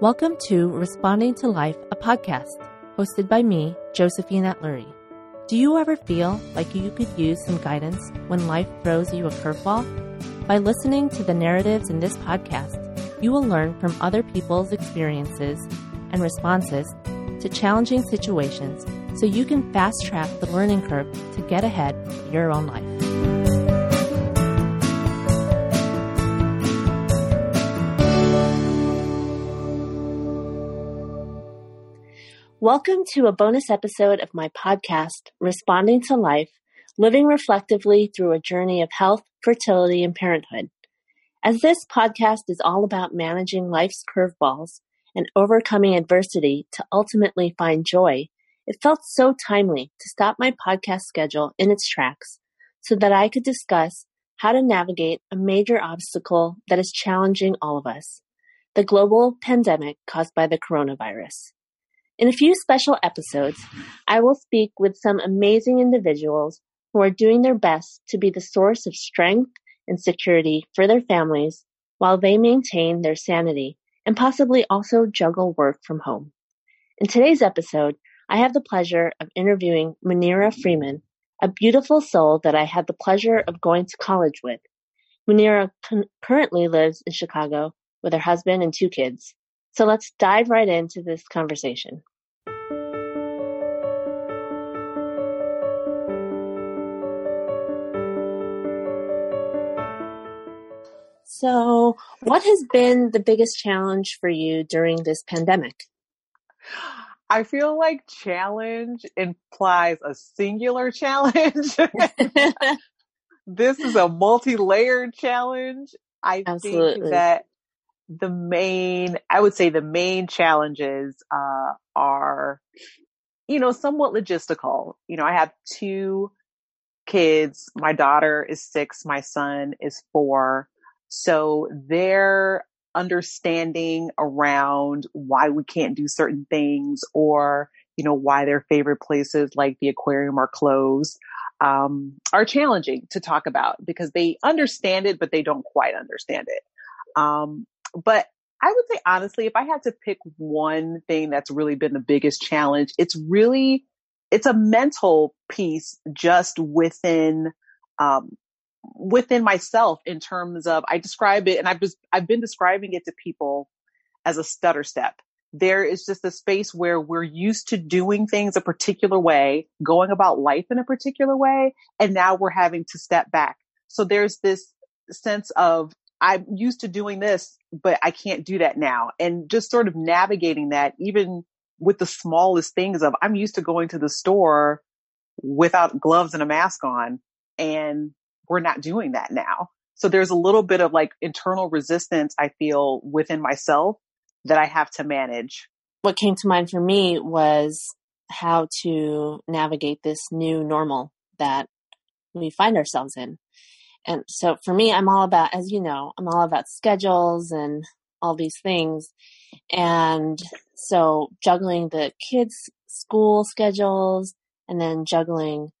Welcome to Responding to Life, a podcast hosted by me, Josephine Atluri. Do you ever feel like you could use some guidance when life throws you a curveball? By listening to the narratives in this podcast, you will learn from other people's experiences and responses to challenging situations so you can fast track the learning curve to get ahead in your own life. Welcome to a bonus episode of my podcast, Responding to Life Living Reflectively Through a Journey of Health, Fertility, and Parenthood. As this podcast is all about managing life's curveballs and overcoming adversity to ultimately find joy, it felt so timely to stop my podcast schedule in its tracks so that I could discuss how to navigate a major obstacle that is challenging all of us the global pandemic caused by the coronavirus. In a few special episodes, I will speak with some amazing individuals who are doing their best to be the source of strength and security for their families while they maintain their sanity and possibly also juggle work from home. In today's episode, I have the pleasure of interviewing Munira Freeman, a beautiful soul that I had the pleasure of going to college with. Munira con- currently lives in Chicago with her husband and two kids. So let's dive right into this conversation. So, what has been the biggest challenge for you during this pandemic? I feel like challenge implies a singular challenge. this is a multi-layered challenge. I Absolutely. think that the main, I would say the main challenges, uh, are, you know, somewhat logistical. You know, I have two kids. My daughter is six. My son is four. So their understanding around why we can't do certain things or, you know, why their favorite places like the aquarium are closed, um, are challenging to talk about because they understand it, but they don't quite understand it. Um, but I would say honestly, if I had to pick one thing that's really been the biggest challenge, it's really, it's a mental piece just within, um, within myself in terms of, I describe it and I've just, I've been describing it to people as a stutter step. There is just a space where we're used to doing things a particular way, going about life in a particular way, and now we're having to step back. So there's this sense of I'm used to doing this, but I can't do that now. And just sort of navigating that, even with the smallest things of I'm used to going to the store without gloves and a mask on and we're not doing that now. So there's a little bit of like internal resistance I feel within myself that I have to manage. What came to mind for me was how to navigate this new normal that we find ourselves in. And so for me, I'm all about, as you know, I'm all about schedules and all these things. And so juggling the kids' school schedules and then juggling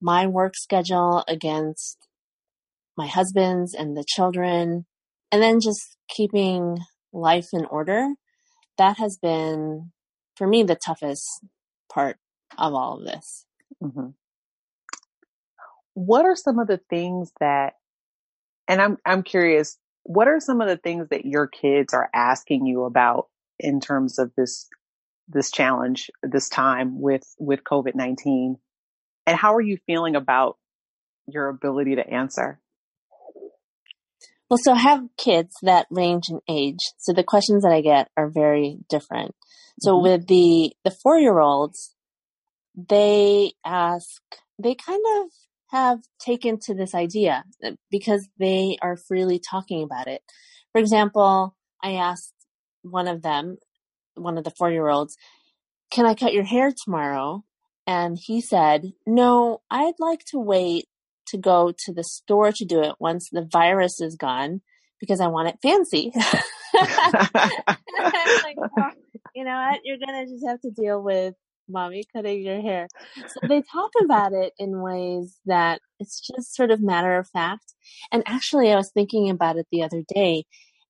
my work schedule against my husband's and the children, and then just keeping life in order. That has been, for me, the toughest part of all of this. Mm-hmm what are some of the things that, and I'm, I'm curious, what are some of the things that your kids are asking you about in terms of this, this challenge, this time with, with COVID-19? And how are you feeling about your ability to answer? Well, so I have kids that range in age. So the questions that I get are very different. So mm-hmm. with the, the four year olds, they ask, they kind of have taken to this idea uh, because they are freely talking about it. For example, I asked one of them, one of the four year olds, can I cut your hair tomorrow? And he said, no, I'd like to wait to go to the store to do it once the virus is gone because I want it fancy. like, well, you know what? You're going to just have to deal with mommy cutting your hair. So they talk about it in ways that it's just sort of matter of fact. And actually, I was thinking about it the other day,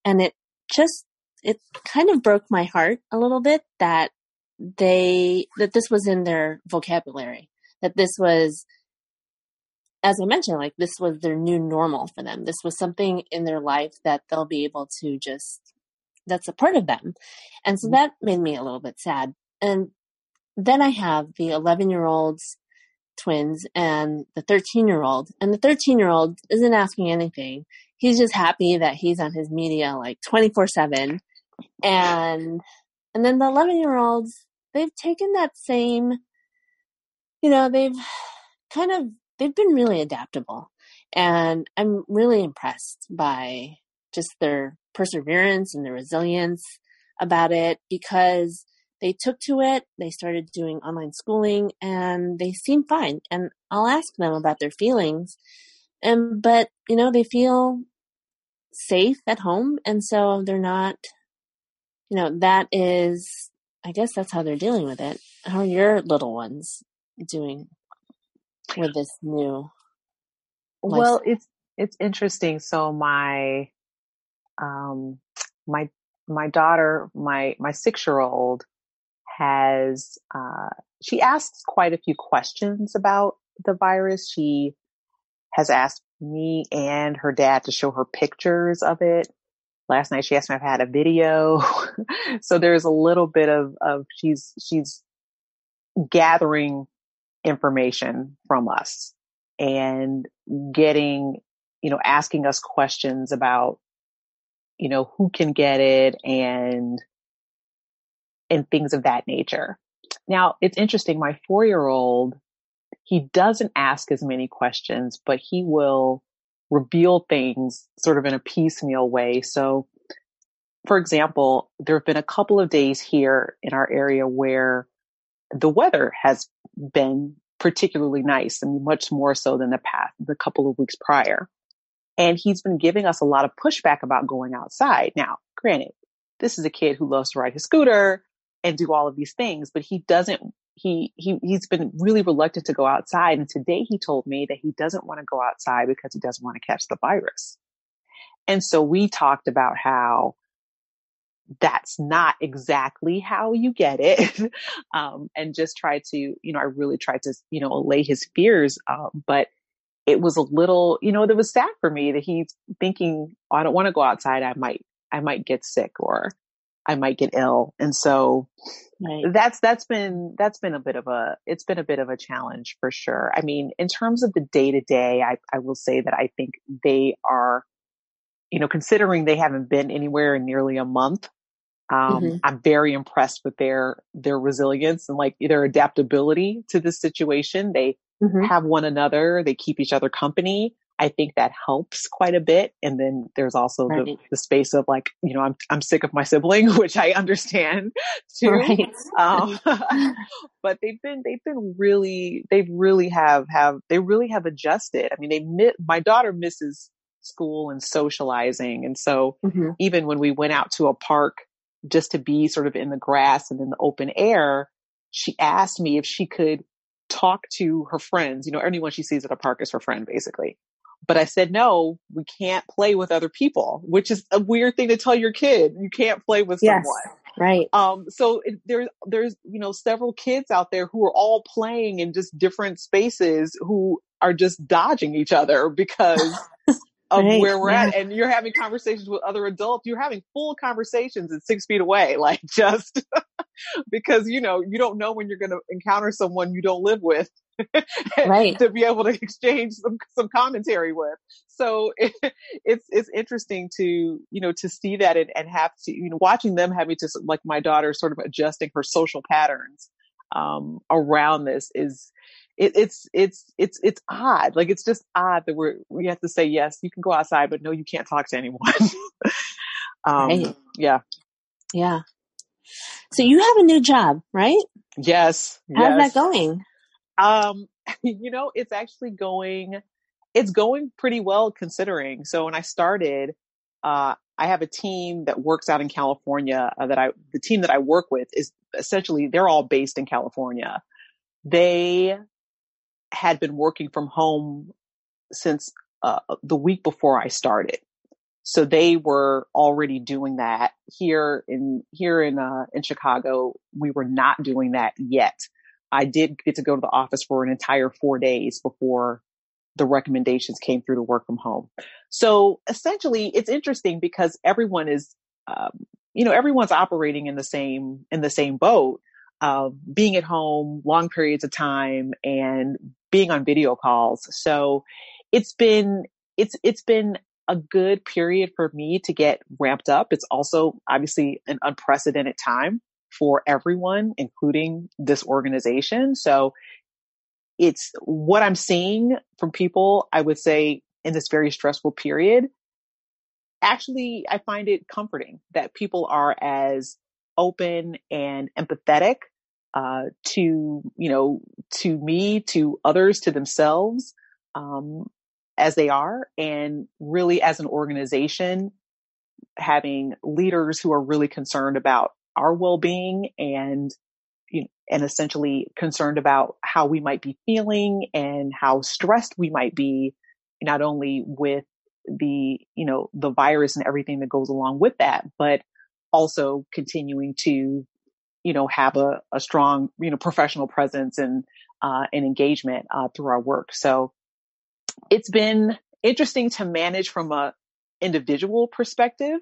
and it just it kind of broke my heart a little bit that they that this was in their vocabulary that this was as i mentioned like this was their new normal for them this was something in their life that they'll be able to just that's a part of them and so mm-hmm. that made me a little bit sad and then i have the 11 year olds twins and the 13 year old and the 13 year old isn't asking anything. He's just happy that he's on his media like 24 7 and and then the 11 year olds they've taken that same you know they've kind of they've been really adaptable. And i'm really impressed by just their perseverance and their resilience about it because they took to it they started doing online schooling and they seem fine and i'll ask them about their feelings and but you know they feel safe at home and so they're not you know that is i guess that's how they're dealing with it. How are your little ones doing with this new well it's it's interesting. So my um my my daughter my my 6 year old has uh she asks quite a few questions about the virus she has asked me and her dad to show her pictures of it. Last night she asked me if I had a video. so there's a little bit of, of she's, she's gathering information from us and getting, you know, asking us questions about, you know, who can get it and, and things of that nature. Now it's interesting. My four year old he doesn't ask as many questions, but he will reveal things sort of in a piecemeal way. So, for example, there have been a couple of days here in our area where the weather has been particularly nice and much more so than the past, the couple of weeks prior. And he's been giving us a lot of pushback about going outside. Now, granted, this is a kid who loves to ride his scooter and do all of these things, but he doesn't he, he, he's been really reluctant to go outside. And today he told me that he doesn't want to go outside because he doesn't want to catch the virus. And so we talked about how that's not exactly how you get it. um, and just try to, you know, I really tried to, you know, allay his fears. Um, but it was a little, you know, that was sad for me that he's thinking, oh, I don't want to go outside. I might, I might get sick or I might get ill. And so right. that's, that's been, that's been a bit of a, it's been a bit of a challenge for sure. I mean, in terms of the day to day, I, I will say that I think they are, you know, considering they haven't been anywhere in nearly a month, um, mm-hmm. I'm very impressed with their, their resilience and like their adaptability to this situation. They mm-hmm. have one another. They keep each other company. I think that helps quite a bit. And then there's also right. the, the, space of like, you know, I'm, I'm sick of my sibling, which I understand too. Right. Um, but they've been, they've been really, they've really have, have, they really have adjusted. I mean, they, my daughter misses school and socializing. And so mm-hmm. even when we went out to a park just to be sort of in the grass and in the open air, she asked me if she could talk to her friends. You know, anyone she sees at a park is her friend, basically. But I said, no, we can't play with other people, which is a weird thing to tell your kid. You can't play with yes, someone. Right. Um, so it, there's, there's, you know, several kids out there who are all playing in just different spaces who are just dodging each other because of right, where we're yeah. at. And you're having conversations with other adults. You're having full conversations at six feet away, like just because, you know, you don't know when you're going to encounter someone you don't live with right. to be able to exchange some, some commentary with. So it, it's, it's interesting to, you know, to see that and, and have to, you know, watching them having to, like my daughter sort of adjusting her social patterns, um, around this is, it, it's it's it's it's odd. Like it's just odd that we're we have to say yes, you can go outside, but no, you can't talk to anyone. um, right. Yeah. Yeah. So you have a new job, right? Yes. How's yes. that going? Um, you know, it's actually going. It's going pretty well considering. So when I started, uh, I have a team that works out in California. Uh, that I the team that I work with is essentially they're all based in California. They had been working from home since uh, the week before I started. So they were already doing that here in, here in, uh, in Chicago. We were not doing that yet. I did get to go to the office for an entire four days before the recommendations came through to work from home. So essentially it's interesting because everyone is, um, you know, everyone's operating in the same, in the same boat, uh, being at home long periods of time and being on video calls. So it's been, it's, it's been a good period for me to get ramped up. It's also obviously an unprecedented time for everyone, including this organization. So it's what I'm seeing from people, I would say in this very stressful period. Actually, I find it comforting that people are as open and empathetic uh, to you know to me, to others, to themselves um, as they are, and really as an organization, having leaders who are really concerned about our well-being and you know, and essentially concerned about how we might be feeling and how stressed we might be, not only with the, you know, the virus and everything that goes along with that, but also continuing to, you know, have a, a strong, you know, professional presence and, uh, and engagement, uh, through our work. So it's been interesting to manage from a individual perspective.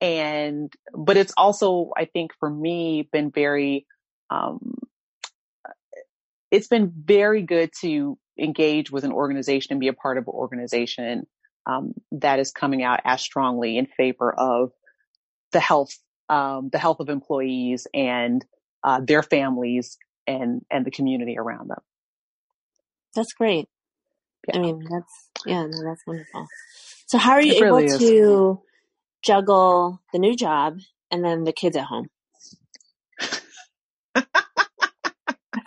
And, but it's also, I think for me, been very, um, it's been very good to engage with an organization and be a part of an organization um, that is coming out as strongly in favor of the health, um, the health of employees and uh, their families and and the community around them. That's great. Yeah. I mean, that's yeah, no, that's wonderful. So, how are you it able really to juggle the new job and then the kids at home?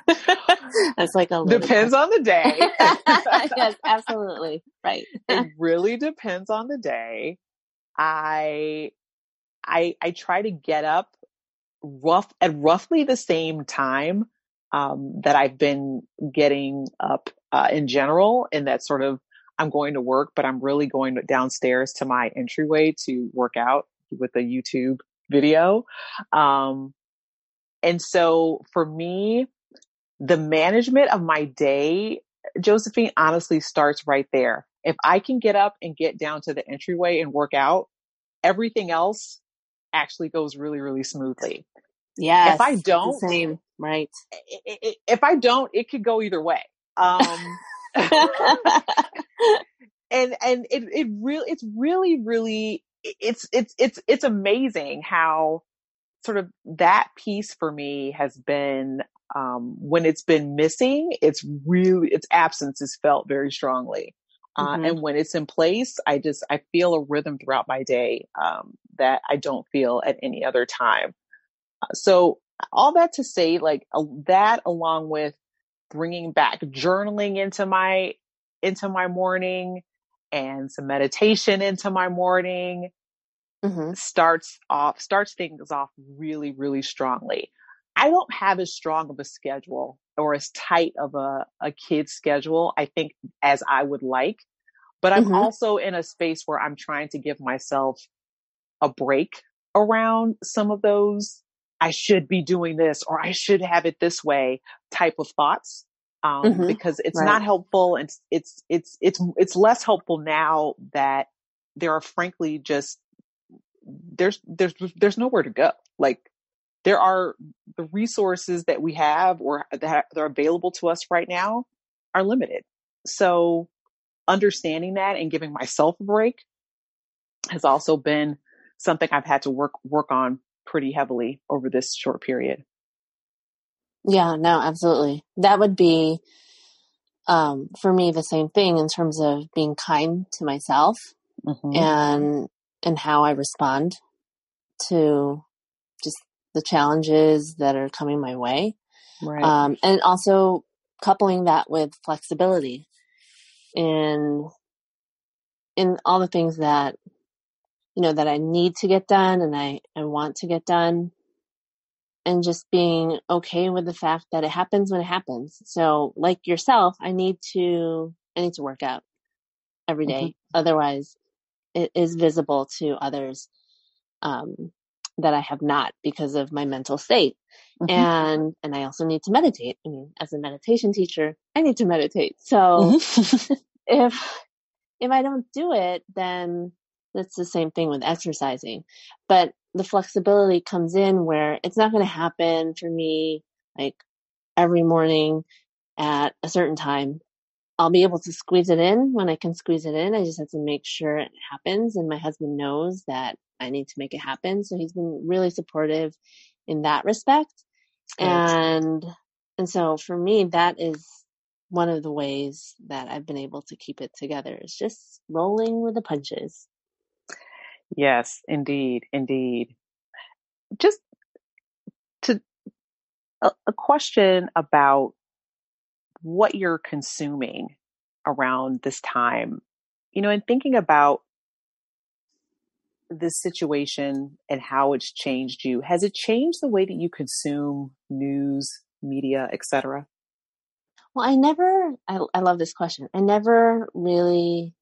That's like a depends on the day. yes, absolutely. Right. it really depends on the day. I I I try to get up rough at roughly the same time um, that I've been getting up uh, in general, and that sort of I'm going to work, but I'm really going downstairs to my entryway to work out with a YouTube video. Um, and so for me, the management of my day, Josephine, honestly starts right there. If I can get up and get down to the entryway and work out, everything else actually goes really, really smoothly. Yeah. If I don't, same, right. If I don't, it could go either way. Um, and, and it, it really, it's really, really, it's, it's, it's, it's amazing how sort of that piece for me has been um, when it's been missing, it's really its absence is felt very strongly. Uh, mm-hmm. and when it's in place, I just I feel a rhythm throughout my day um, that I don't feel at any other time. Uh, so all that to say, like uh, that, along with bringing back journaling into my into my morning and some meditation into my morning mm-hmm. starts off starts things off really really strongly i don't have as strong of a schedule or as tight of a, a kid's schedule i think as i would like but i'm mm-hmm. also in a space where i'm trying to give myself a break around some of those i should be doing this or i should have it this way type of thoughts um, mm-hmm. because it's right. not helpful and it's, it's, it's, it's less helpful now that there are frankly just there's there's there's nowhere to go. Like there are the resources that we have or that are available to us right now are limited. So understanding that and giving myself a break has also been something I've had to work work on pretty heavily over this short period. Yeah, no, absolutely. That would be um, for me the same thing in terms of being kind to myself mm-hmm. and and how I respond to just the challenges that are coming my way. Right. Um, and also coupling that with flexibility in in all the things that you know that I need to get done and I, I want to get done and just being okay with the fact that it happens when it happens. So like yourself, I need to I need to work out every day. Mm-hmm. Otherwise it is visible to others um, that I have not because of my mental state. Mm-hmm. And, and I also need to meditate. I mean, as a meditation teacher, I need to meditate. So mm-hmm. if, if I don't do it, then it's the same thing with exercising. But the flexibility comes in where it's not going to happen for me like every morning at a certain time. I'll be able to squeeze it in when I can squeeze it in. I just have to make sure it happens. And my husband knows that I need to make it happen. So he's been really supportive in that respect. And, and so for me, that is one of the ways that I've been able to keep it together is just rolling with the punches. Yes, indeed, indeed. Just to a, a question about what you're consuming around this time. You know, and thinking about this situation and how it's changed you, has it changed the way that you consume news, media, etc.? Well, I never, I, I love this question. I never really,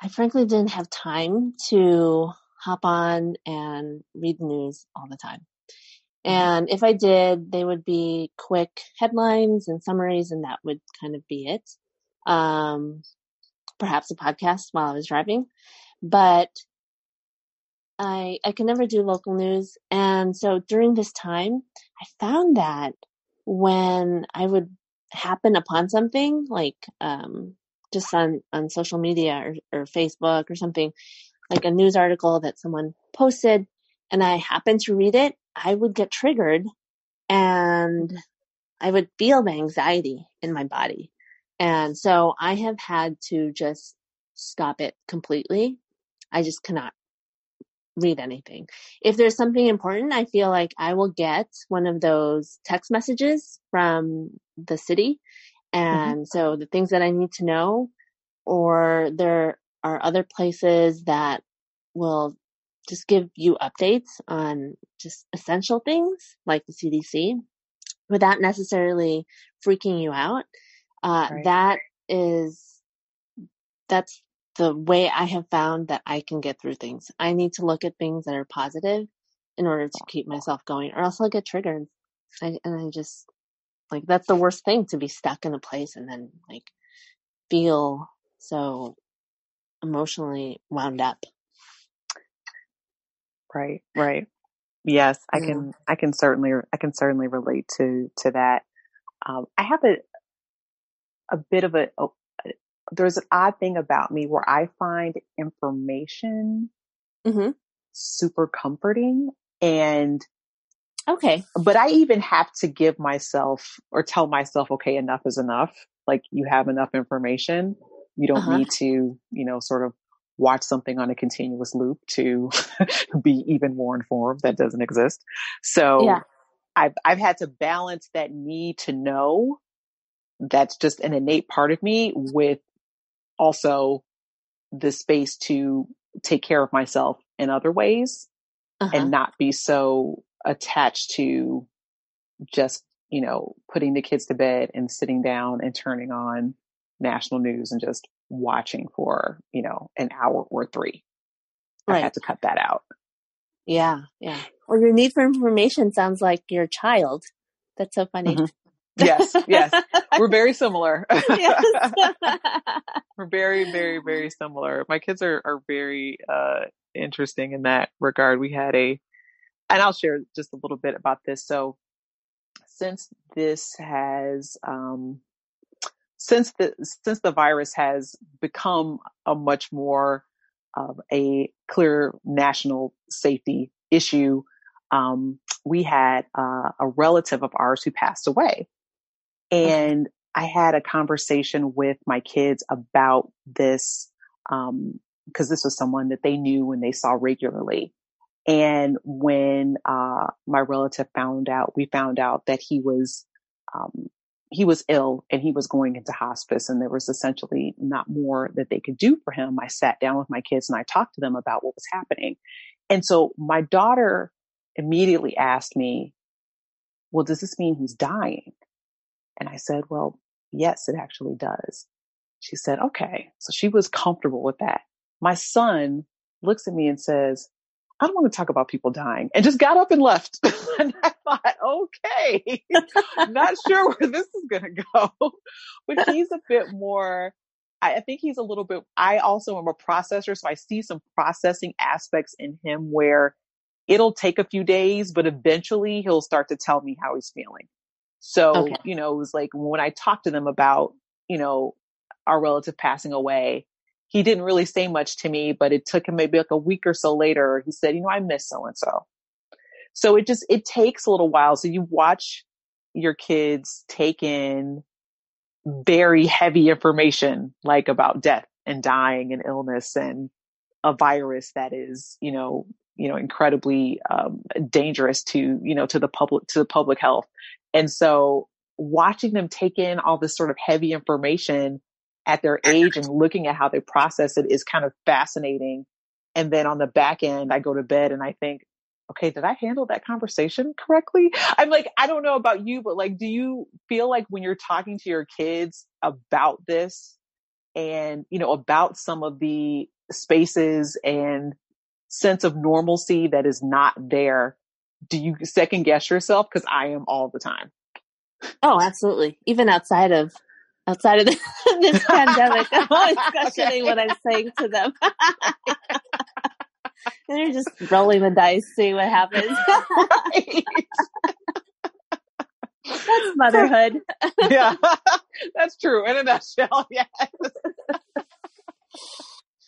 I frankly didn't have time to hop on and read the news all the time. Mm-hmm. And if I did, they would be quick headlines and summaries, and that would kind of be it. Um, perhaps a podcast while I was driving, but I I can never do local news, and so during this time, I found that when I would happen upon something like um, just on on social media or, or Facebook or something, like a news article that someone posted, and I happened to read it, I would get triggered, and I would feel the anxiety in my body, and so I have had to just stop it completely. I just cannot read anything. If there's something important, I feel like I will get one of those text messages from the city. Mm-hmm. And mm-hmm. so the things that I need to know, or there are other places that will just give you updates on just essential things like the CDC without necessarily freaking you out. Uh, right. That is, that's the way I have found that I can get through things. I need to look at things that are positive in order to keep myself going, or else I'll get triggered. I, and I just like that's the worst thing to be stuck in a place and then like feel so emotionally wound up. Right, right. Yes, I can. I can certainly. I can certainly relate to to that. Um, I have a a bit of a, a there's an odd thing about me where I find information mm-hmm. super comforting and okay. But I even have to give myself or tell myself, okay, enough is enough. Like you have enough information. You don't uh-huh. need to, you know, sort of watch something on a continuous loop to be even more informed. That doesn't exist. So yeah. I've, I've had to balance that need to know that's just an innate part of me with also the space to take care of myself in other ways uh-huh. and not be so attached to just, you know, putting the kids to bed and sitting down and turning on national news and just watching for, you know, an hour or three. Right. I had to cut that out. Yeah, yeah. Well, your need for information sounds like your child. That's so funny. Mm-hmm. Yes, yes. We're very similar. We're very, very, very similar. My kids are, are very uh, interesting in that regard. We had a, and I'll share just a little bit about this. So, since this has, um, since the since the virus has become a much more of a clear national safety issue, um, we had uh, a relative of ours who passed away. And I had a conversation with my kids about this, um, cause this was someone that they knew and they saw regularly. And when, uh, my relative found out, we found out that he was, um, he was ill and he was going into hospice and there was essentially not more that they could do for him. I sat down with my kids and I talked to them about what was happening. And so my daughter immediately asked me, well, does this mean he's dying? And I said, well, yes, it actually does. She said, okay. So she was comfortable with that. my son looks at me and says, I don't want to talk about people dying and just got up and left. and I thought, okay, not sure where this is going to go. but he's a bit more, I think he's a little bit, I also am a processor. So I see some processing aspects in him where it'll take a few days, but eventually he'll start to tell me how he's feeling. So, okay. you know, it was like when I talked to them about, you know, our relative passing away, he didn't really say much to me, but it took him maybe like a week or so later. He said, you know, I miss so and so. So it just, it takes a little while. So you watch your kids take in very heavy information, like about death and dying and illness and a virus that is, you know, you know, incredibly um, dangerous to, you know, to the public, to the public health. And so watching them take in all this sort of heavy information at their age and looking at how they process it is kind of fascinating. And then on the back end, I go to bed and I think, okay, did I handle that conversation correctly? I'm like, I don't know about you, but like, do you feel like when you're talking to your kids about this and, you know, about some of the spaces and sense of normalcy that is not there, do you second guess yourself? Cause I am all the time. Oh, absolutely. Even outside of outside of this pandemic. I'm always questioning okay. what I'm saying to them. and you're just rolling the dice, see what happens. That's motherhood. yeah, that's true in a nutshell. Yes.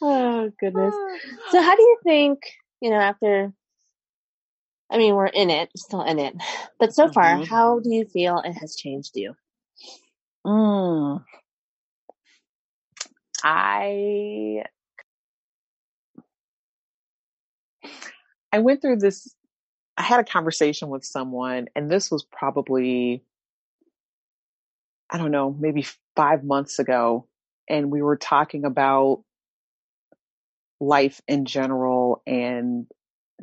oh goodness. So, how do you think? You know, after I mean, we're in it, still in it, but so far, mm-hmm. how do you feel it has changed you? Mm. I I went through this I had a conversation with someone and this was probably I don't know, maybe 5 months ago and we were talking about life in general and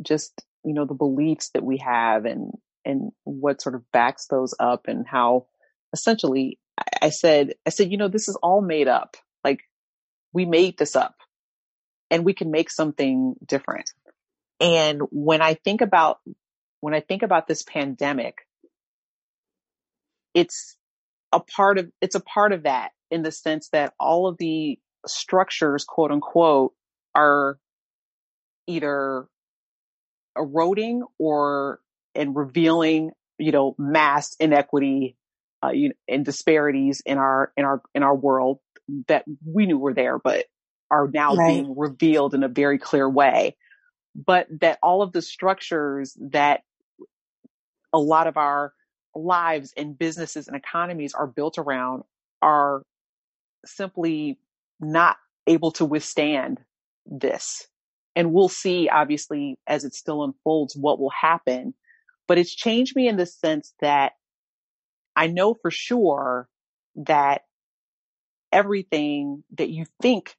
just you know the beliefs that we have and and what sort of backs those up and how essentially I said, I said, you know, this is all made up. Like we made this up and we can make something different. And when I think about, when I think about this pandemic, it's a part of, it's a part of that in the sense that all of the structures, quote unquote, are either eroding or and revealing, you know, mass inequity uh, you know, and disparities in our in our in our world that we knew were there, but are now right. being revealed in a very clear way. But that all of the structures that a lot of our lives and businesses and economies are built around are simply not able to withstand this. And we'll see, obviously, as it still unfolds, what will happen. But it's changed me in the sense that I know for sure that everything that you think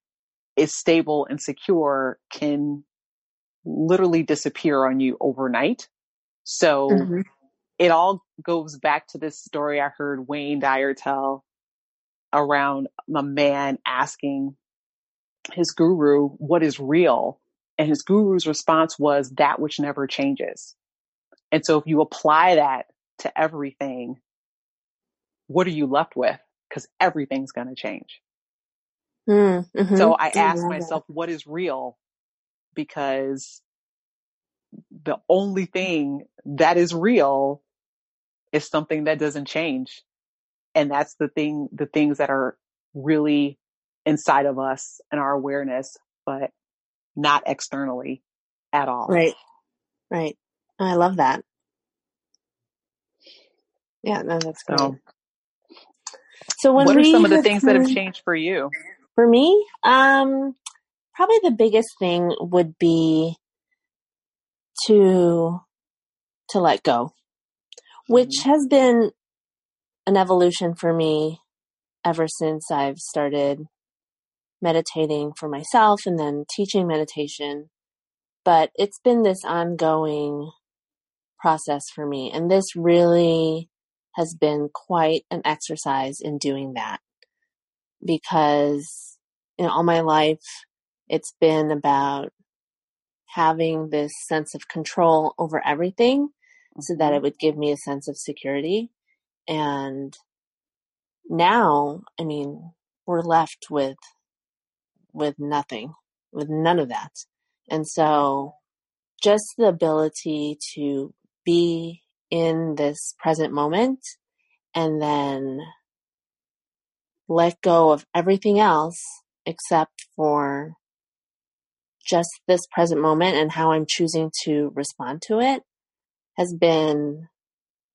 is stable and secure can literally disappear on you overnight. So mm-hmm. it all goes back to this story I heard Wayne Dyer tell around a man asking his guru what is real. And his guru's response was that which never changes. And so if you apply that to everything, what are you left with? Because everything's going to change. Mm, mm-hmm. So I asked myself, what is real? Because the only thing that is real is something that doesn't change. And that's the thing, the things that are really inside of us and our awareness, but not externally at all. Right. Right. I love that. Yeah, no, that's good. So, so when what are some of the things that have changed for you? For me, um, probably the biggest thing would be to to let go, which mm-hmm. has been an evolution for me ever since I've started meditating for myself and then teaching meditation. But it's been this ongoing process for me. And this really has been quite an exercise in doing that because know all my life it's been about having this sense of control over everything so that it mm-hmm. would give me a sense of security. And now, I mean, we're left with, with nothing, with none of that. And so just the ability to be in this present moment and then let go of everything else except for just this present moment and how I'm choosing to respond to it has been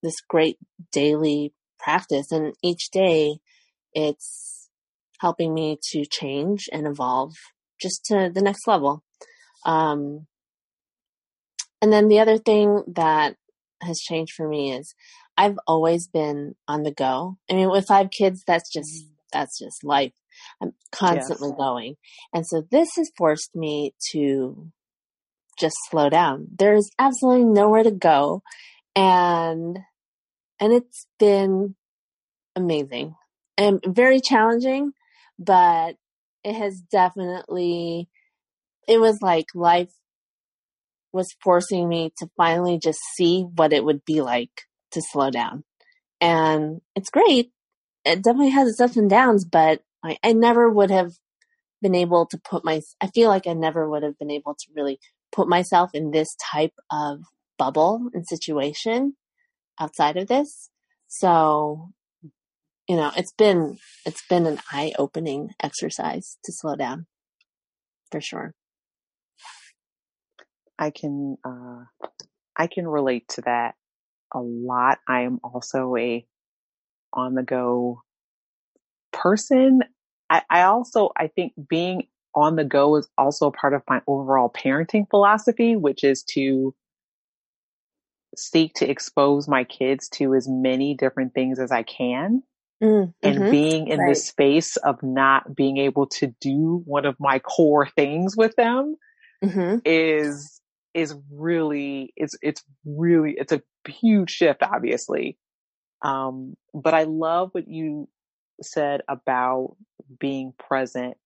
this great daily practice. And each day it's helping me to change and evolve just to the next level. Um, and then the other thing that has changed for me is I've always been on the go. I mean, with five kids, that's just, mm-hmm. that's just life. I'm constantly yes. going. And so this has forced me to just slow down. There's absolutely nowhere to go. And, and it's been amazing and very challenging, but it has definitely, it was like life was forcing me to finally just see what it would be like to slow down. And it's great. It definitely has its ups and downs, but I, I never would have been able to put my, I feel like I never would have been able to really put myself in this type of bubble and situation outside of this. So, you know, it's been, it's been an eye opening exercise to slow down for sure. I can, uh, I can relate to that a lot. I am also a on the go person. I, I also, I think being on the go is also part of my overall parenting philosophy, which is to seek to expose my kids to as many different things as I can. Mm, and mm-hmm. being in right. the space of not being able to do one of my core things with them mm-hmm. is is really it's it's really it's a huge shift obviously um but i love what you said about being present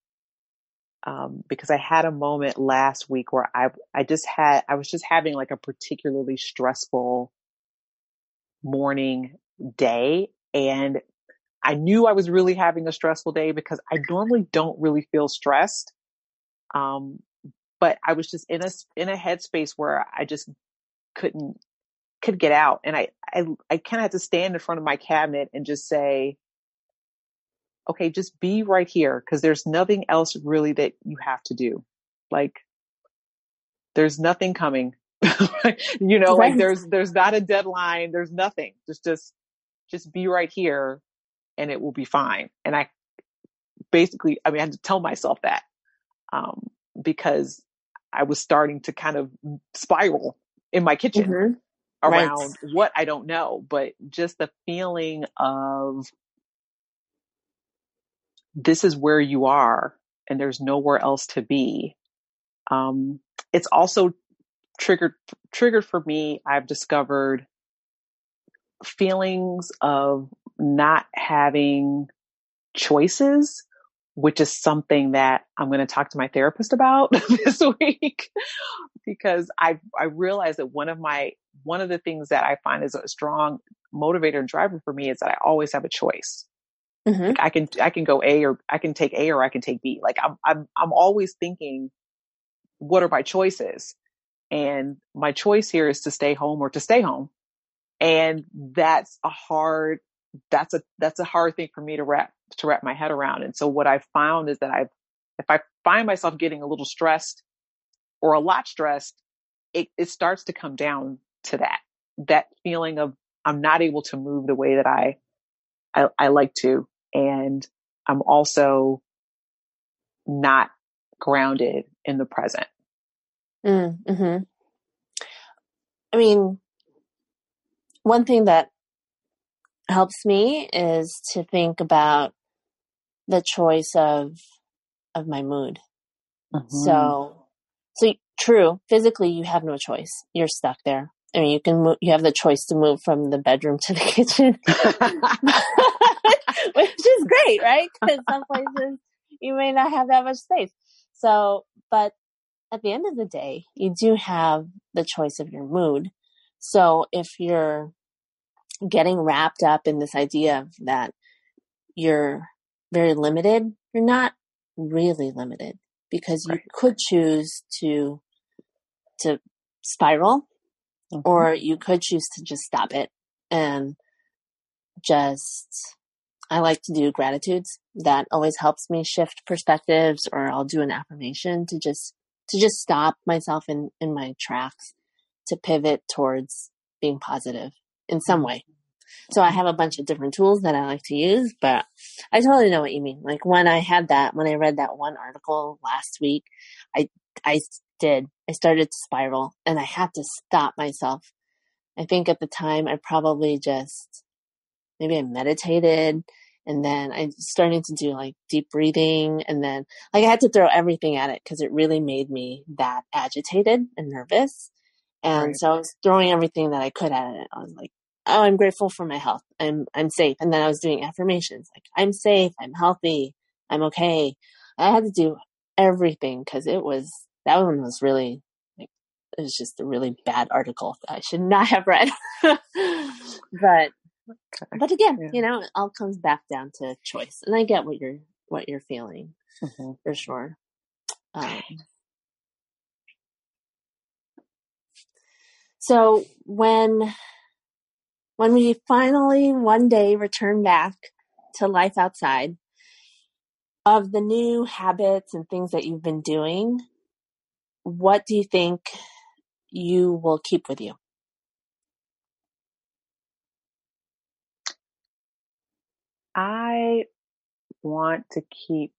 um, because I had a moment last week where I I just had I was just having like a particularly stressful morning day and I knew I was really having a stressful day because I normally don't really feel stressed. Um, but I was just in a in a headspace where I just couldn't could get out, and I I I kind of had to stand in front of my cabinet and just say, okay, just be right here because there's nothing else really that you have to do. Like there's nothing coming. you know, right. like there's there's not a deadline, there's nothing. Just just just be right here and it will be fine. And I basically I mean I had to tell myself that. Um because I was starting to kind of spiral in my kitchen mm-hmm. around right. what I don't know, but just the feeling of this is where you are and there's nowhere else to be. Um, it's also triggered, triggered for me. I've discovered feelings of not having choices, which is something that I'm going to talk to my therapist about this week because I, I realized that one of my, one of the things that I find is a strong motivator and driver for me is that I always have a choice. Mm-hmm. Like I can, I can go A or I can take A or I can take B. Like I'm, I'm, I'm always thinking, what are my choices? And my choice here is to stay home or to stay home. And that's a hard, that's a, that's a hard thing for me to wrap, to wrap my head around. And so what I've found is that I've, if I find myself getting a little stressed or a lot stressed, it, it starts to come down to that, that feeling of I'm not able to move the way that I, I, I like to and I'm also not grounded in the present. Mm, hmm I mean, one thing that helps me is to think about the choice of of my mood. Mm-hmm. So, so true. Physically, you have no choice. You're stuck there. I mean, you can move, you have the choice to move from the bedroom to the kitchen. which is great, right? Because some places you may not have that much space. So, but at the end of the day, you do have the choice of your mood. So if you're getting wrapped up in this idea of that you're very limited, you're not really limited because right. you could choose to to spiral mm-hmm. or you could choose to just stop it and just I like to do gratitudes. That always helps me shift perspectives or I'll do an affirmation to just to just stop myself in in my tracks to pivot towards being positive in some way. So I have a bunch of different tools that I like to use, but I totally know what you mean. Like when I had that, when I read that one article last week, I, I did, I started to spiral and I had to stop myself. I think at the time I probably just, maybe I meditated and then I started to do like deep breathing and then like I had to throw everything at it because it really made me that agitated and nervous. And right. so I was throwing everything that I could at it. I was like, oh, I'm grateful for my health. I'm, I'm safe. And then I was doing affirmations like, I'm safe. I'm healthy. I'm okay. I had to do everything because it was, that one was really, like, it was just a really bad article I should not have read. but, okay. but again, yeah. you know, it all comes back down to choice. And I get what you're, what you're feeling mm-hmm. for sure. Um, so when when we finally one day return back to life outside, of the new habits and things that you've been doing, what do you think you will keep with you? I want to keep,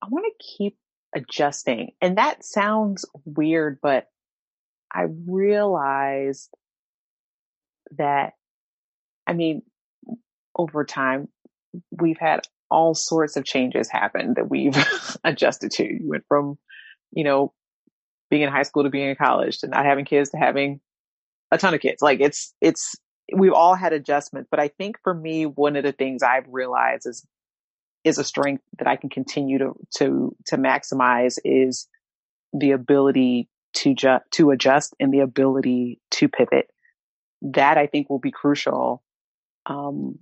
I want to keep adjusting. And that sounds weird, but I realized that, I mean, over time, we've had all sorts of changes happen that we've adjusted to. You went from, you know, being in high school to being in college to not having kids to having a ton of kids. Like it's, it's, we've all had adjustments, but I think for me, one of the things I've realized is, is a strength that I can continue to, to, to maximize is the ability to ju- to adjust and the ability to pivot that I think will be crucial um,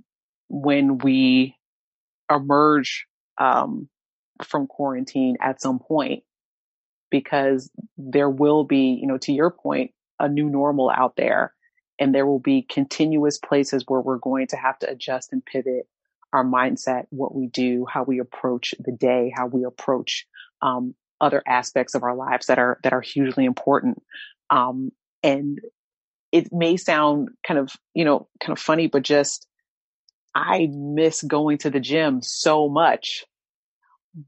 when we emerge um, from quarantine at some point, because there will be, you know, to your point, a new normal out there, and there will be continuous places where we're going to have to adjust and pivot our mindset, what we do, how we approach the day, how we approach um, other aspects of our lives that are that are hugely important. Um, and it may sound kind of, you know, kind of funny, but just I miss going to the gym so much.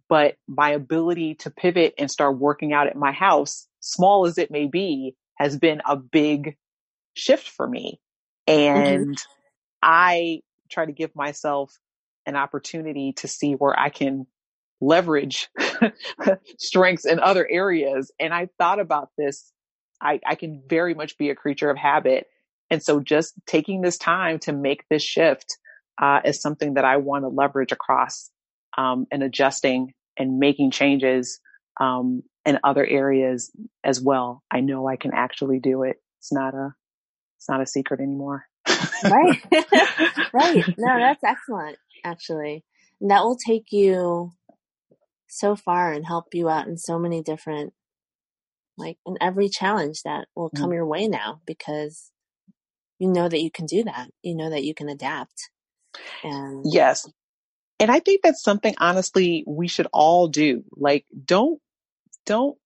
But my ability to pivot and start working out at my house, small as it may be, has been a big shift for me. Mm-hmm. And mm-hmm. I try to give myself an opportunity to see where I can leverage strengths in other areas. And I thought about this I, I can very much be a creature of habit. And so just taking this time to make this shift uh, is something that I want to leverage across um, and adjusting and making changes um, in other areas as well. I know I can actually do it. It's not a it's not a secret anymore. right. right. No, that's excellent, actually. And that will take you so far and help you out in so many different like in every challenge that will come mm. your way now because you know that you can do that. You know that you can adapt. And yes. And I think that's something honestly we should all do. Like don't don't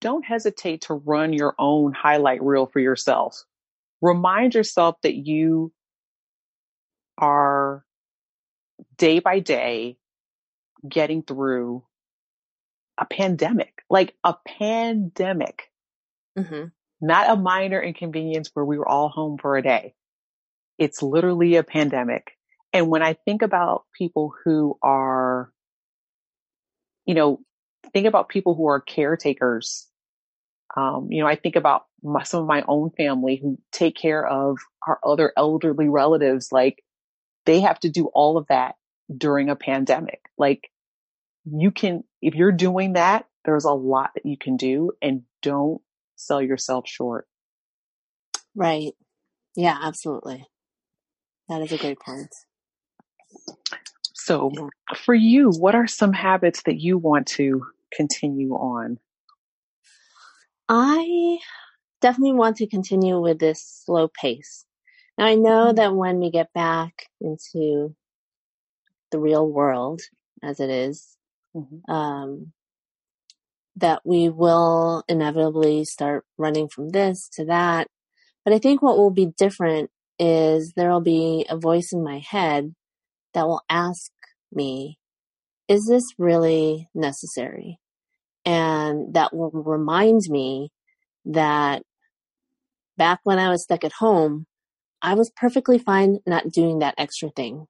don't hesitate to run your own highlight reel for yourself. Remind yourself that you are day by day getting through a pandemic, like a pandemic, mm-hmm. not a minor inconvenience where we were all home for a day. It's literally a pandemic. And when I think about people who are, you know, think about people who are caretakers. Um, you know, I think about my, some of my own family who take care of our other elderly relatives. Like they have to do all of that during a pandemic. Like you can if you're doing that, there's a lot that you can do and don't sell yourself short. Right. Yeah, absolutely. That is a great point. So, for you, what are some habits that you want to continue on? I definitely want to continue with this slow pace. Now, I know mm-hmm. that when we get back into the real world as it is, mm-hmm. um, that we will inevitably start running from this to that. But I think what will be different is there will be a voice in my head that will ask me, is this really necessary? And that will remind me that back when I was stuck at home, I was perfectly fine not doing that extra thing.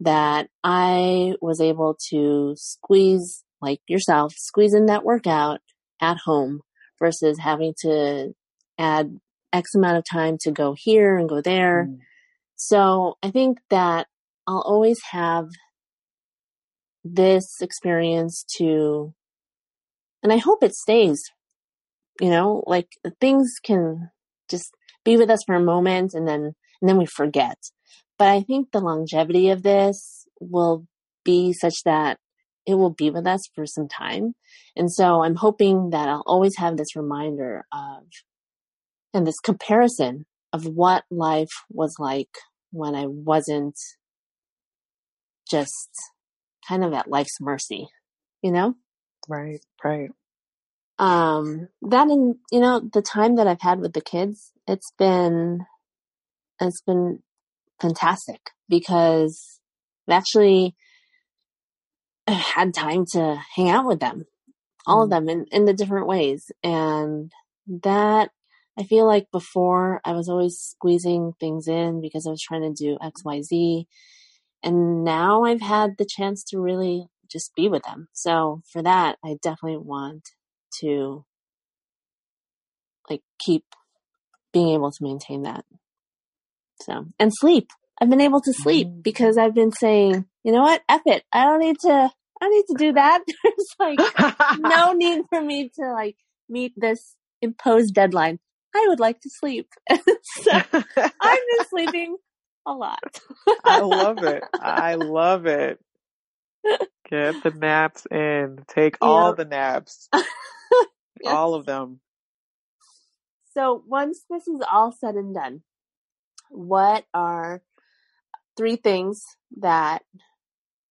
That I was able to squeeze, like yourself, squeeze in that workout at home versus having to add X amount of time to go here and go there. Mm. So I think that I'll always have this experience to, and I hope it stays, you know, like things can just be with us for a moment and then, and then we forget. But I think the longevity of this will be such that it will be with us for some time. And so I'm hoping that I'll always have this reminder of, and this comparison of what life was like when I wasn't just kind of at life's mercy, you know? Right, right. Um, that and, you know, the time that I've had with the kids, it's been, it's been fantastic because I've actually had time to hang out with them, all mm. of them in, in the different ways. And that I feel like before I was always squeezing things in because I was trying to do X, Y, Z. And now I've had the chance to really just be with them. So for that, I definitely want to like keep being able to maintain that. So, and sleep. I've been able to sleep mm. because I've been saying, you know what? F it. I don't need to, I don't need to do that. There's like no need for me to like meet this imposed deadline. I would like to sleep. so I'm just sleeping a lot. I love it. I love it. Get the naps in. Take all the naps. yes. All of them. So once this is all said and done, what are three things that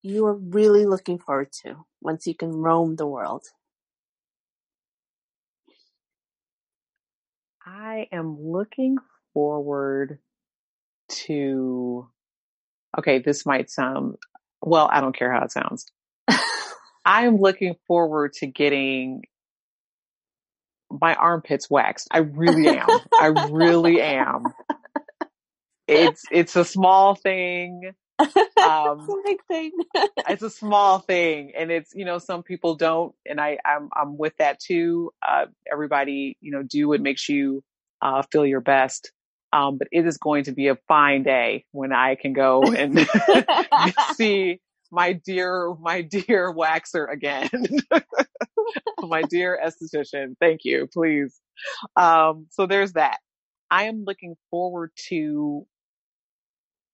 you are really looking forward to once you can roam the world? I am looking forward to, okay, this might sound, well, I don't care how it sounds. I am looking forward to getting my armpits waxed. I really am. I really am. It's, it's a small thing. Um, it's a big thing. it's a small thing, and it's you know some people don't, and I I'm I'm with that too. Uh, everybody you know do what makes you uh, feel your best. Um, but it is going to be a fine day when I can go and see my dear, my dear waxer again. my dear esthetician. Thank you, please. Um, so there's that. I am looking forward to,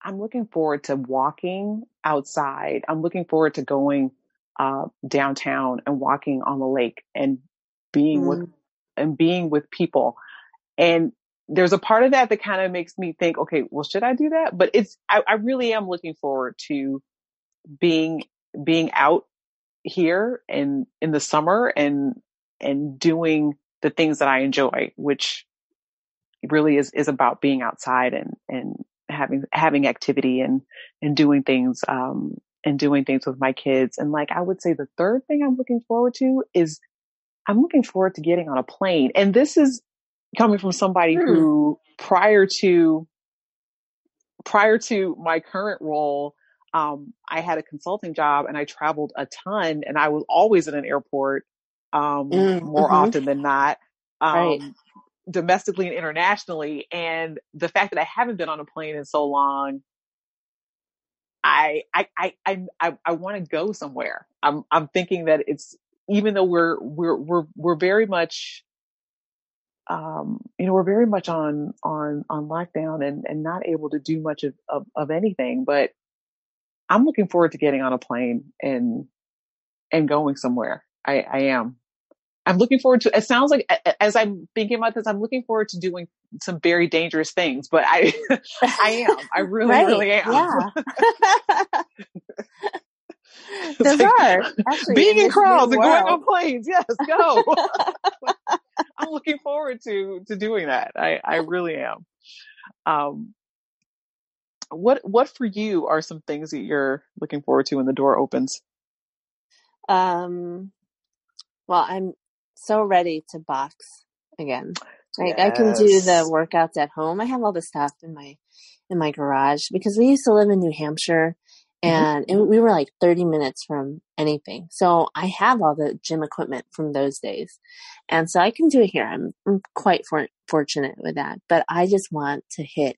I'm looking forward to walking outside. I'm looking forward to going, uh, downtown and walking on the lake and being mm. with, and being with people. And there's a part of that that kind of makes me think, okay, well, should I do that? But it's, I, I really am looking forward to being, being out here in, in the summer and, and doing the things that I enjoy, which really is, is about being outside and, and having, having activity and, and doing things, um, and doing things with my kids. And like, I would say the third thing I'm looking forward to is I'm looking forward to getting on a plane. And this is coming from somebody hmm. who prior to prior to my current role um, I had a consulting job and I traveled a ton and I was always in an airport um, mm, more mm-hmm. often than not um, right. Domestically and internationally and the fact that I haven't been on a plane in so long I I I I I, want to go somewhere. I'm I'm thinking that it's even though we're we're we're we're very much um, you know, we're very much on on on lockdown and and not able to do much of, of, of anything. But I'm looking forward to getting on a plane and and going somewhere. I, I am. I'm looking forward to. It sounds like as I'm thinking about this, I'm looking forward to doing some very dangerous things. But I, I am. I really, right. really am. Yeah. Those like, are actually being in, in crowds and going on planes. Yes, go. I'm looking forward to to doing that. I I really am. Um, what what for you are some things that you're looking forward to when the door opens? Um, well, I'm so ready to box again. Like yes. I can do the workouts at home. I have all the stuff in my in my garage because we used to live in New Hampshire Mm-hmm. and it, we were like 30 minutes from anything. So I have all the gym equipment from those days. And so I can do it here. I'm, I'm quite for, fortunate with that, but I just want to hit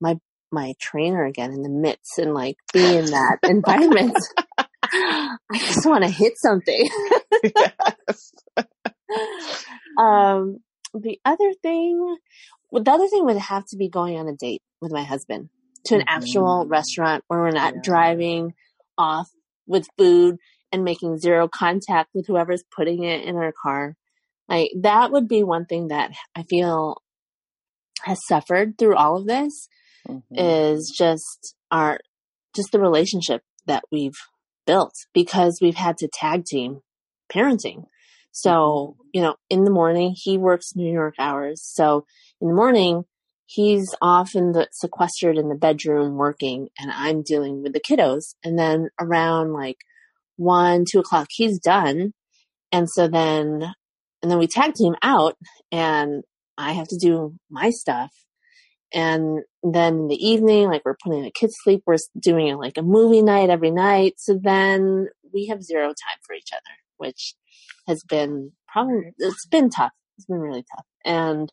my, my trainer again in the mitts and like be in that environment. I just want to hit something. yes. um, the other thing, well, the other thing would have to be going on a date with my husband to an mm-hmm. actual restaurant where we're not yeah. driving off with food and making zero contact with whoever's putting it in our car. Like that would be one thing that I feel has suffered through all of this mm-hmm. is just our just the relationship that we've built because we've had to tag team parenting. So, mm-hmm. you know, in the morning he works New York hours. So in the morning he's often the, sequestered in the bedroom working and I'm dealing with the kiddos. And then around like one, two o'clock, he's done. And so then, and then we tag team out and I have to do my stuff. And then in the evening, like we're putting the kids to sleep, we're doing like a movie night every night. So then we have zero time for each other, which has been probably, it's been tough. It's been really tough. And,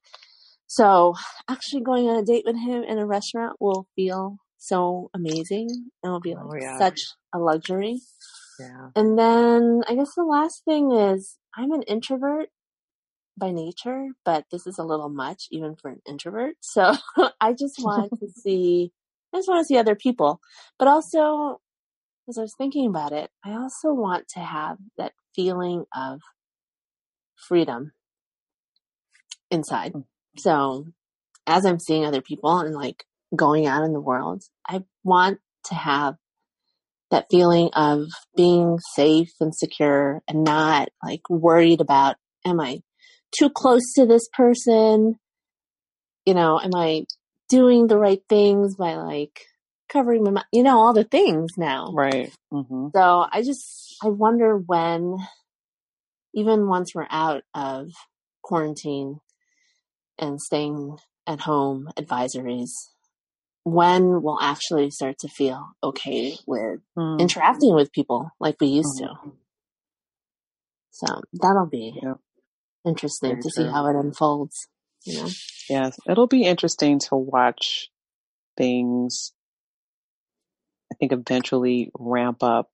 so actually going on a date with him in a restaurant will feel so amazing. And It will be like oh, yeah. such a luxury. Yeah. And then I guess the last thing is I'm an introvert by nature, but this is a little much even for an introvert. So I just want to see, I just want to see other people, but also as I was thinking about it, I also want to have that feeling of freedom inside. Mm. So as I'm seeing other people and like going out in the world, I want to have that feeling of being safe and secure and not like worried about, am I too close to this person? You know, am I doing the right things by like covering my, you know, all the things now. Right. Mm-hmm. So I just, I wonder when, even once we're out of quarantine, and staying at home advisories, when we'll actually start to feel okay with mm. interacting with people like we used mm. to. Hmm. So that'll be yeah. Interesting to see how it unfolds. You know? Yes, it'll be interesting to watch things. I think eventually ramp up.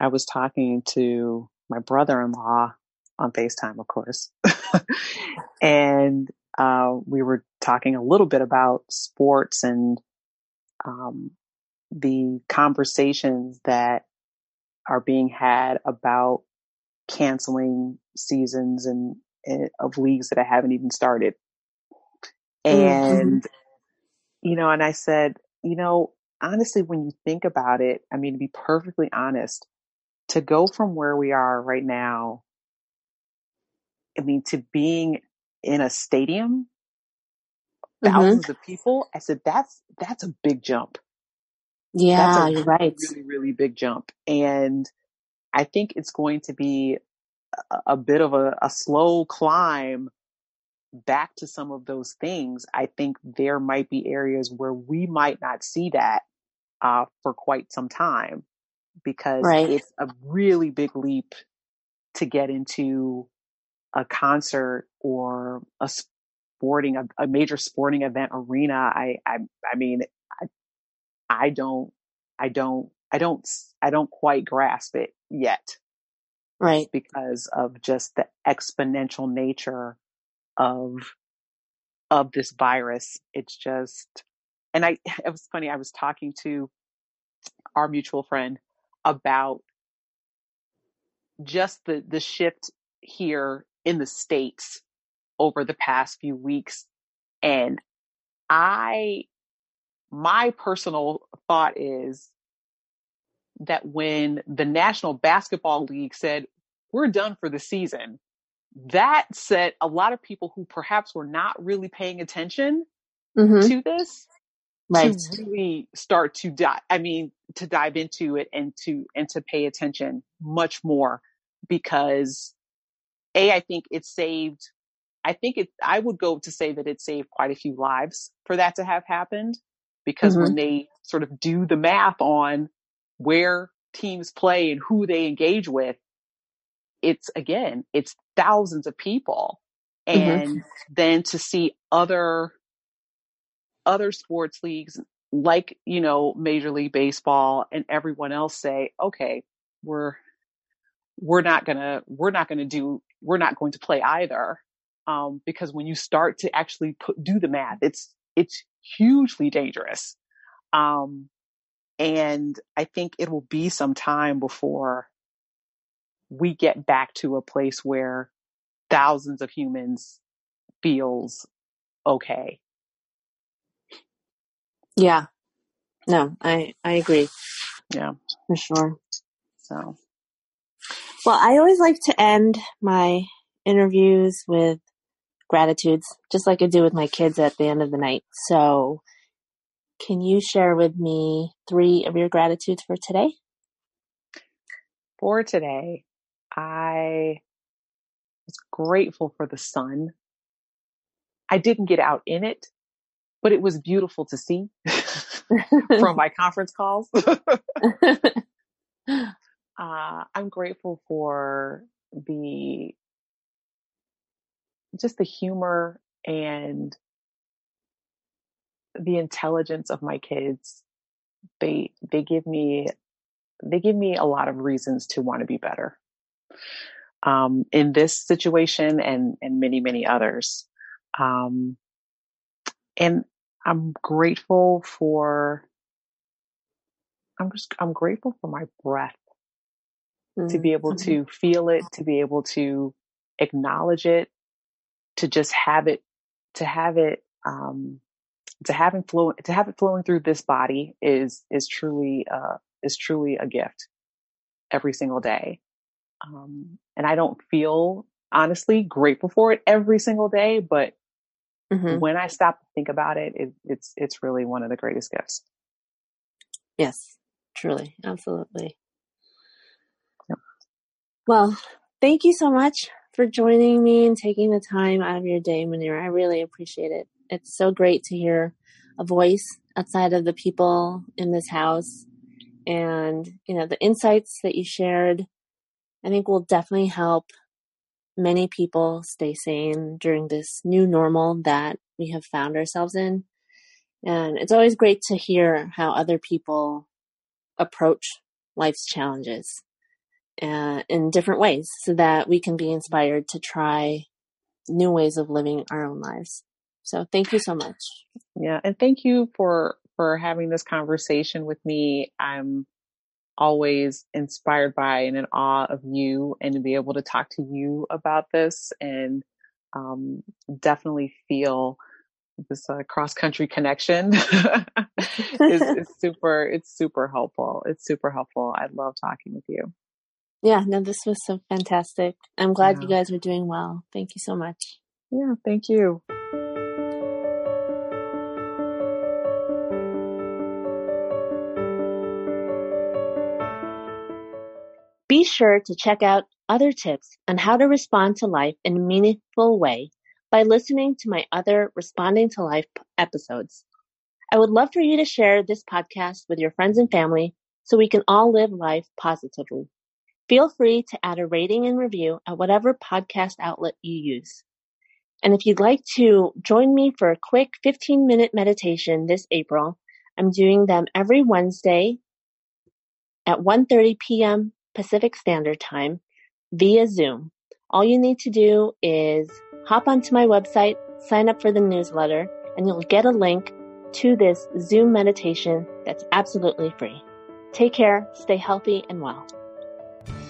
I was talking to my brother-in-law on FaceTime, of course. and uh, we were talking a little bit about sports and um, the conversations that are being had about canceling seasons and, and of leagues that I haven't even started. And, mm-hmm. you know, and I said, you know, honestly, when you think about it, I mean, to be perfectly honest, to go from where we are right now I mean, to being in a stadium, 1000s mm-hmm. of people, I said, that's, that's a big jump. Yeah, you're right. Really, really big jump. And I think it's going to be a, a bit of a, a slow climb back to some of those things. I think there might be areas where we might not see that uh, for quite some time because right. it's a really big leap to get into a concert or a sporting, a, a major sporting event arena, I, I, I mean, I, I don't, I don't, I don't, I don't quite grasp it yet. Right. Because of just the exponential nature of of this virus. It's just and I it was funny, I was talking to our mutual friend about just the the shift here in the states over the past few weeks and i my personal thought is that when the National Basketball League said, we're done for the season, that set a lot of people who perhaps were not really paying attention mm-hmm. to this right. to really start to dive, I mean, to dive into it and to, and to pay attention much more because A, I think it saved, I think it, I would go to say that it saved quite a few lives for that to have happened because mm-hmm. when they sort of do the math on where teams play and who they engage with, it's again, it's thousands of people. Mm-hmm. And mm-hmm. then to see other, other sports leagues like, you know, Major League Baseball and everyone else say, okay, we're, we're not gonna, we're not gonna do, we're not going to play either. Um, because when you start to actually put, do the math, it's, it's hugely dangerous. Um, and I think it will be some time before we get back to a place where thousands of humans feels okay. Yeah. No, I, I agree. Yeah. For sure. So. Well, I always like to end my interviews with gratitudes, just like I do with my kids at the end of the night. So, can you share with me three of your gratitudes for today? For today, I was grateful for the sun. I didn't get out in it, but it was beautiful to see from my conference calls. uh, I'm grateful for the just the humor and the intelligence of my kids. They they give me they give me a lot of reasons to want to be better. Um, in this situation and and many many others. Um, and I'm grateful for I'm just I'm grateful for my breath mm-hmm. to be able to feel it, to be able to acknowledge it, to just have it, to have it, um, to having flow, to have it flowing through this body is, is truly, uh, is truly a gift every single day. Um, and I don't feel honestly grateful for it every single day, but mm-hmm. when I stop to think about it, it, it's, it's really one of the greatest gifts. Yes, truly. Absolutely. Yep. Well, thank you so much for joining me and taking the time out of your day, Munira. I really appreciate it. It's so great to hear a voice outside of the people in this house. And, you know, the insights that you shared, I think will definitely help many people stay sane during this new normal that we have found ourselves in. And it's always great to hear how other people approach life's challenges uh, in different ways so that we can be inspired to try new ways of living our own lives. So thank you so much. Yeah. And thank you for, for having this conversation with me. I'm always inspired by and in awe of you and to be able to talk to you about this and, um, definitely feel this uh, cross country connection is, is super, it's super helpful. It's super helpful. I love talking with you. Yeah, no, this was so fantastic. I'm glad yeah. you guys are doing well. Thank you so much. Yeah, thank you. Be sure to check out other tips on how to respond to life in a meaningful way by listening to my other Responding to Life episodes. I would love for you to share this podcast with your friends and family so we can all live life positively. Feel free to add a rating and review at whatever podcast outlet you use. And if you'd like to join me for a quick 15 minute meditation this April, I'm doing them every Wednesday at 1.30 p.m. Pacific Standard Time via Zoom. All you need to do is hop onto my website, sign up for the newsletter, and you'll get a link to this Zoom meditation that's absolutely free. Take care, stay healthy and well.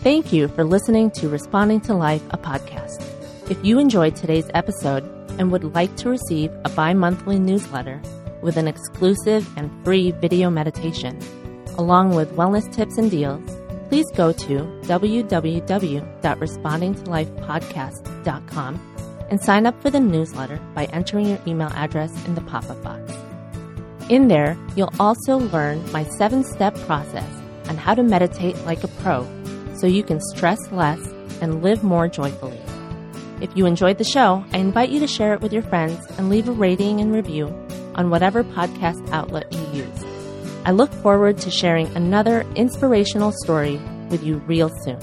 Thank you for listening to Responding to Life, a podcast. If you enjoyed today's episode and would like to receive a bi monthly newsletter with an exclusive and free video meditation, along with wellness tips and deals, please go to www.respondingtolifepodcast.com and sign up for the newsletter by entering your email address in the pop up box. In there, you'll also learn my seven step process on how to meditate like a pro so you can stress less and live more joyfully. If you enjoyed the show, I invite you to share it with your friends and leave a rating and review on whatever podcast outlet you use. I look forward to sharing another inspirational story with you real soon.